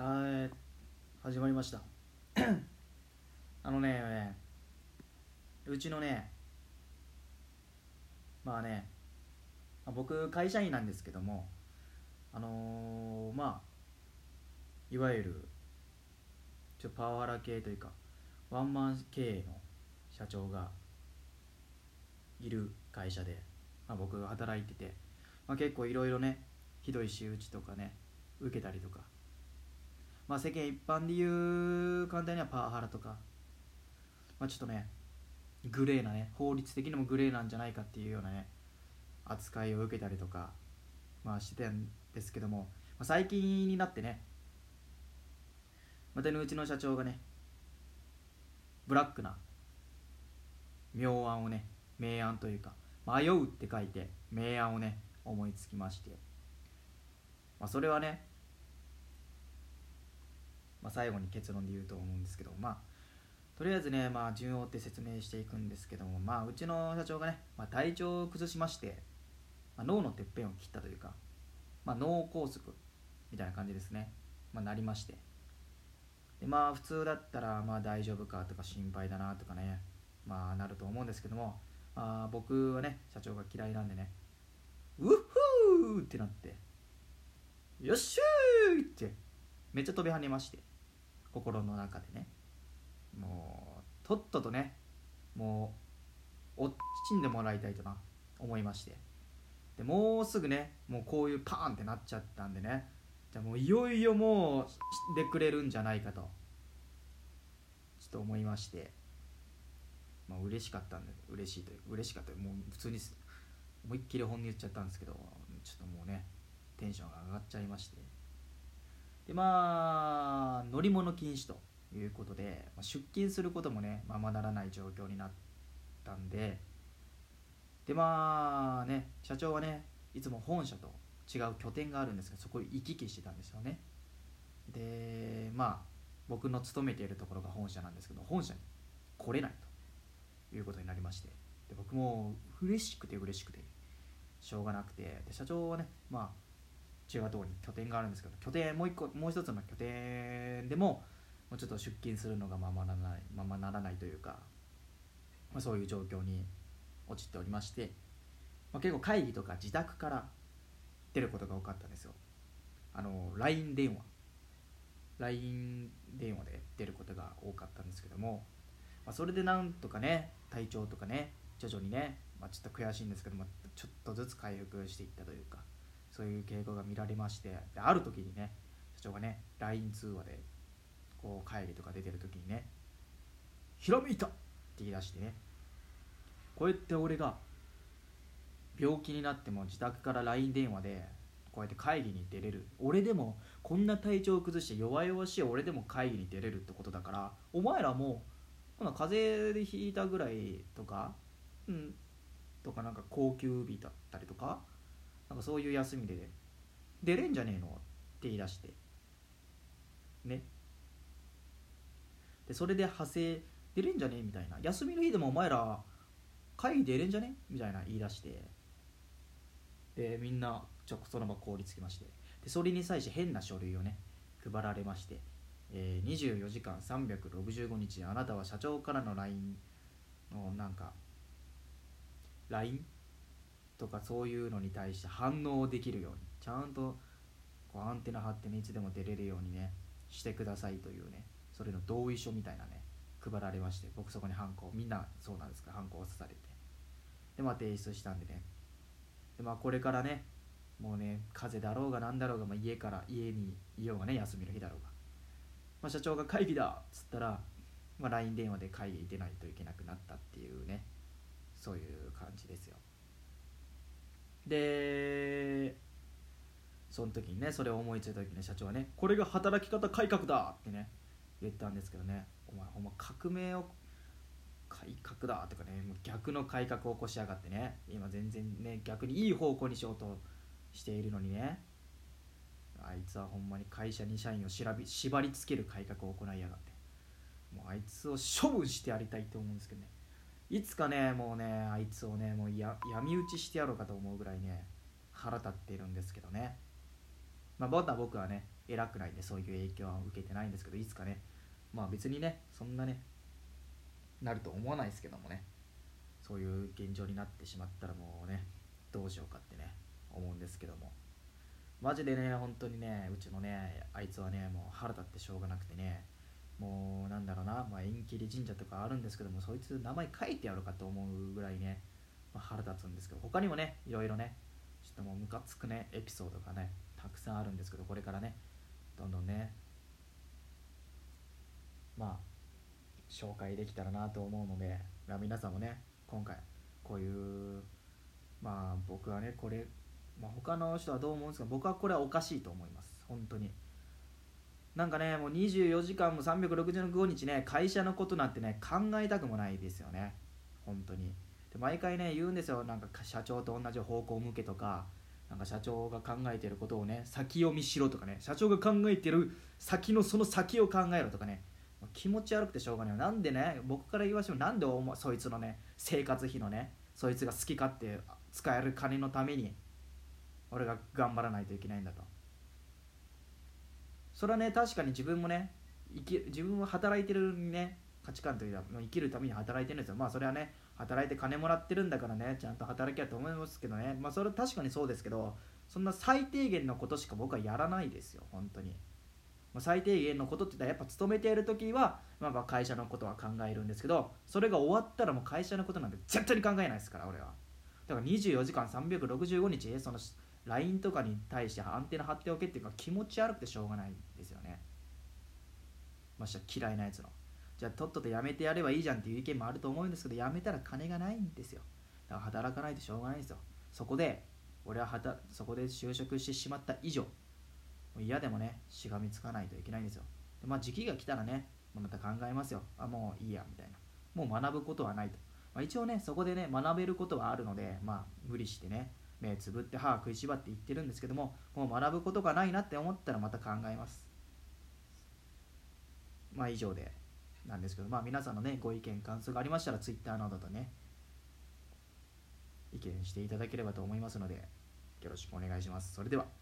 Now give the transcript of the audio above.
はい始まりました。あのねうちのねまあね僕会社員なんですけどもあのーまあいわゆるちょパワハラ系というかワンマン経営の社長がいる会社で、まあ、僕が働いてて、まあ、結構いろいろねひどい仕打ちとかね受けたりとかまあ世間一般で言う簡単にはパワハラとかまあちょっとねグレーなね法律的にもグレーなんじゃないかっていうようなね扱いを受けたりとかまあしてたんですけども、まあ、最近になってねまたうちの社長がねブラックな妙案をね明暗というか迷うって書いて明暗をね思いつきましてまあそれはねまあ、最後に結論で言うと思うんですけどまあとりあえずね、まあ、順を追って説明していくんですけども、まあ、うちの社長がね、まあ、体調を崩しまして、まあ、脳のてっぺんを切ったというか、まあ、脳梗塞みたいな感じですね、まあ、なりまして。でまあ普通だったらまあ大丈夫かとか心配だなとかねまあなると思うんですけども、まあ、僕はね社長が嫌いなんでねウッフーってなってよっしゅーってめっちゃ飛び跳ねまして。心の中でね。もうとっととねもう落ちんでもらいたいとな思いまして。でもうすぐねもうこういうパーンってなっちゃったんでね。じゃあもういよいよもうしてくれるんじゃないかと。ちょっと思いまして。まあ嬉しかったんで嬉しいという嬉しかったもう普通に思いっきり本音言っちゃったんですけどちょっともうねテンションが上がっちゃいまして。でまあ乗り物禁止ということで、まあ、出勤することもねままならない状況になったんででまあね社長はねいつも本社と違う拠点があるんですけどそこ行き来してたんですよね。でまあ僕の勤めているところが本社なんですけど本社に来れないということになりましてで僕も嬉しくて嬉しくてしょうがなくてで社長はねまあ違うところに拠点があるんですけど拠点もう一個もう一つの拠点でももうちょっと出勤するのがままならないままならないというか、まあ、そういう状況に陥っておりまして、まあ、結構会議とか自宅から出ることが多かったんですよ。あの LINE 電話。LINE 電話で出ることが多かったんですけども、まあ、それでなんとかね体調とかね徐々にね、まあ、ちょっと悔しいんですけどもちょっとずつ回復していったというかそういう傾向が見られましてである時にね社長がね LINE 通話でこう会議とか出てる時にね「ひらめいた!」って言い出してねこうやって俺が病気になっても自宅から LINE 電話でこうやって会議に出れる俺でもこんな体調を崩して弱々しい俺でも会議に出れるってことだからお前らもこんな風邪でひいたぐらいとかうんとかなんか高級日だったりとかなんかそういう休みで。出れんじゃねえの？って言い出して。ね。でそれで派生。出れんじゃねえみたいな。休みの日でもお前ら会議出れんじゃね？みたいな。言い出して。でみんなちょっとその場凍りつきまして。でそれに際して変な書類をね配られまして、えー、24時間365日。あなたは社長からの LINE のなんか LINE とかそういうのに対して反応できるようにちゃんとこうアンテナ張ってねいつでも出れるようにねしてくださいというねそれの同意書みたいなね配られまして僕そこにハンコみんなそうなんですかハンコを押されて。でまあ提出したんでね。でまあこれからねもうね風邪だろうが何だろうが、まあ、家から家にいようがね休みの日だろうが、まあ、社長が会議だっつったら、まあ、LINE 電話で会議出ないといけなくなったっていうねそういう感じですよ。でその時にねそれを思いついた時に社長はねこれが働き方改革だってね言ったんですけどね。お前ほんま革命を改革だとかねもう逆の改革を起こしやがってね今全然ね逆にいい方向にしようとしているのにねあいつはほんまに会社に社員を調べ縛りつける改革を行いやがって。もうあいつを処分してやりたいと思うんですけどね。いつかねもうねあいつをねもうや闇討ちしてやろうかと思うぐらいね腹立っているんですけどね。まあまだ僕はね偉くないんでそういう影響は受けてないんですけどいつかねまあ別にねそんなねなると思わないですけどもねそういう現状になってしまったらもうねどうしようかってね思うんですけども。マジでね本当にねうちのねあいつはねもう腹立ってしょうがなくてねもうなんだろうな、まあ、縁切り神社とかあるんですけどもそいつ名前書いてやろうかと思うぐらいね、まあ、腹立つんですけど他にもねいろいろねちょっともうムカつくねエピソードがねたくさんあるんですけどこれからねどんどんねまあ紹介できたらなと思うので、ま、皆さんもね今回こういうまあ僕はねこれ、まあ、他の人はどう思うんですか僕はこれはおかしいと思います。本当に。なんかねもう24時間も365日ね会社のことなんてね考えたくもないですよね。本当に。で毎回ね言うんですよ。なんか社長と同じ方向向けとかなんか社長が考えてることをね先読みしろとかね社長が考えてる先のその先を考えろとかね。気持ち悪くてしょうがないなんでね僕から言わしてもなんでおそいつのね生活費のねそいつが好き勝手使える金のために俺が頑張らないといけないんだと。それはね確かに自分もね生き自分は働いてるね価値観というか生きるために働いてるんですよ。まあそれはね働いて金もらってるんだからねちゃんと働きゃと思いますけどね。まあそれは確かにそうですけどそんな最低限のことしか僕はやらないですよ本当に、最低限のことって言ったらやっぱ勤めている時は、まあ、会社のことは考えるんですけどそれが終わったらもう会社のことなんて絶対に考えないですから俺は。だから24時間365日その LINE とかに対してアンテナ張っておけっていうか気持ち悪くてしょうがないんですよね。まして嫌いなやつの。じゃあとっととやめてやればいいじゃんっていう意見もあると思うんですけどやめたら金がないんですよ。だから働かないとしょうがないんですよ。そこで俺ははたそこで就職してしまった以上嫌でもねしがみつかないといけないんですよ。でまあ時期が来たらねまた考えますよ。あもういいやみたいな。もう学ぶことはないと、まあ、一応ねそこでね学べることはあるのでまあ無理してね目つぶって歯食いしばって言ってるんですけどももう学ぶことがないなって思ったらまた考えます。まあ以上でなんですけどまあ皆さんのねご意見感想がありましたら Twitter などとね意見していただければと思いますのでよろしくお願いします。それでは。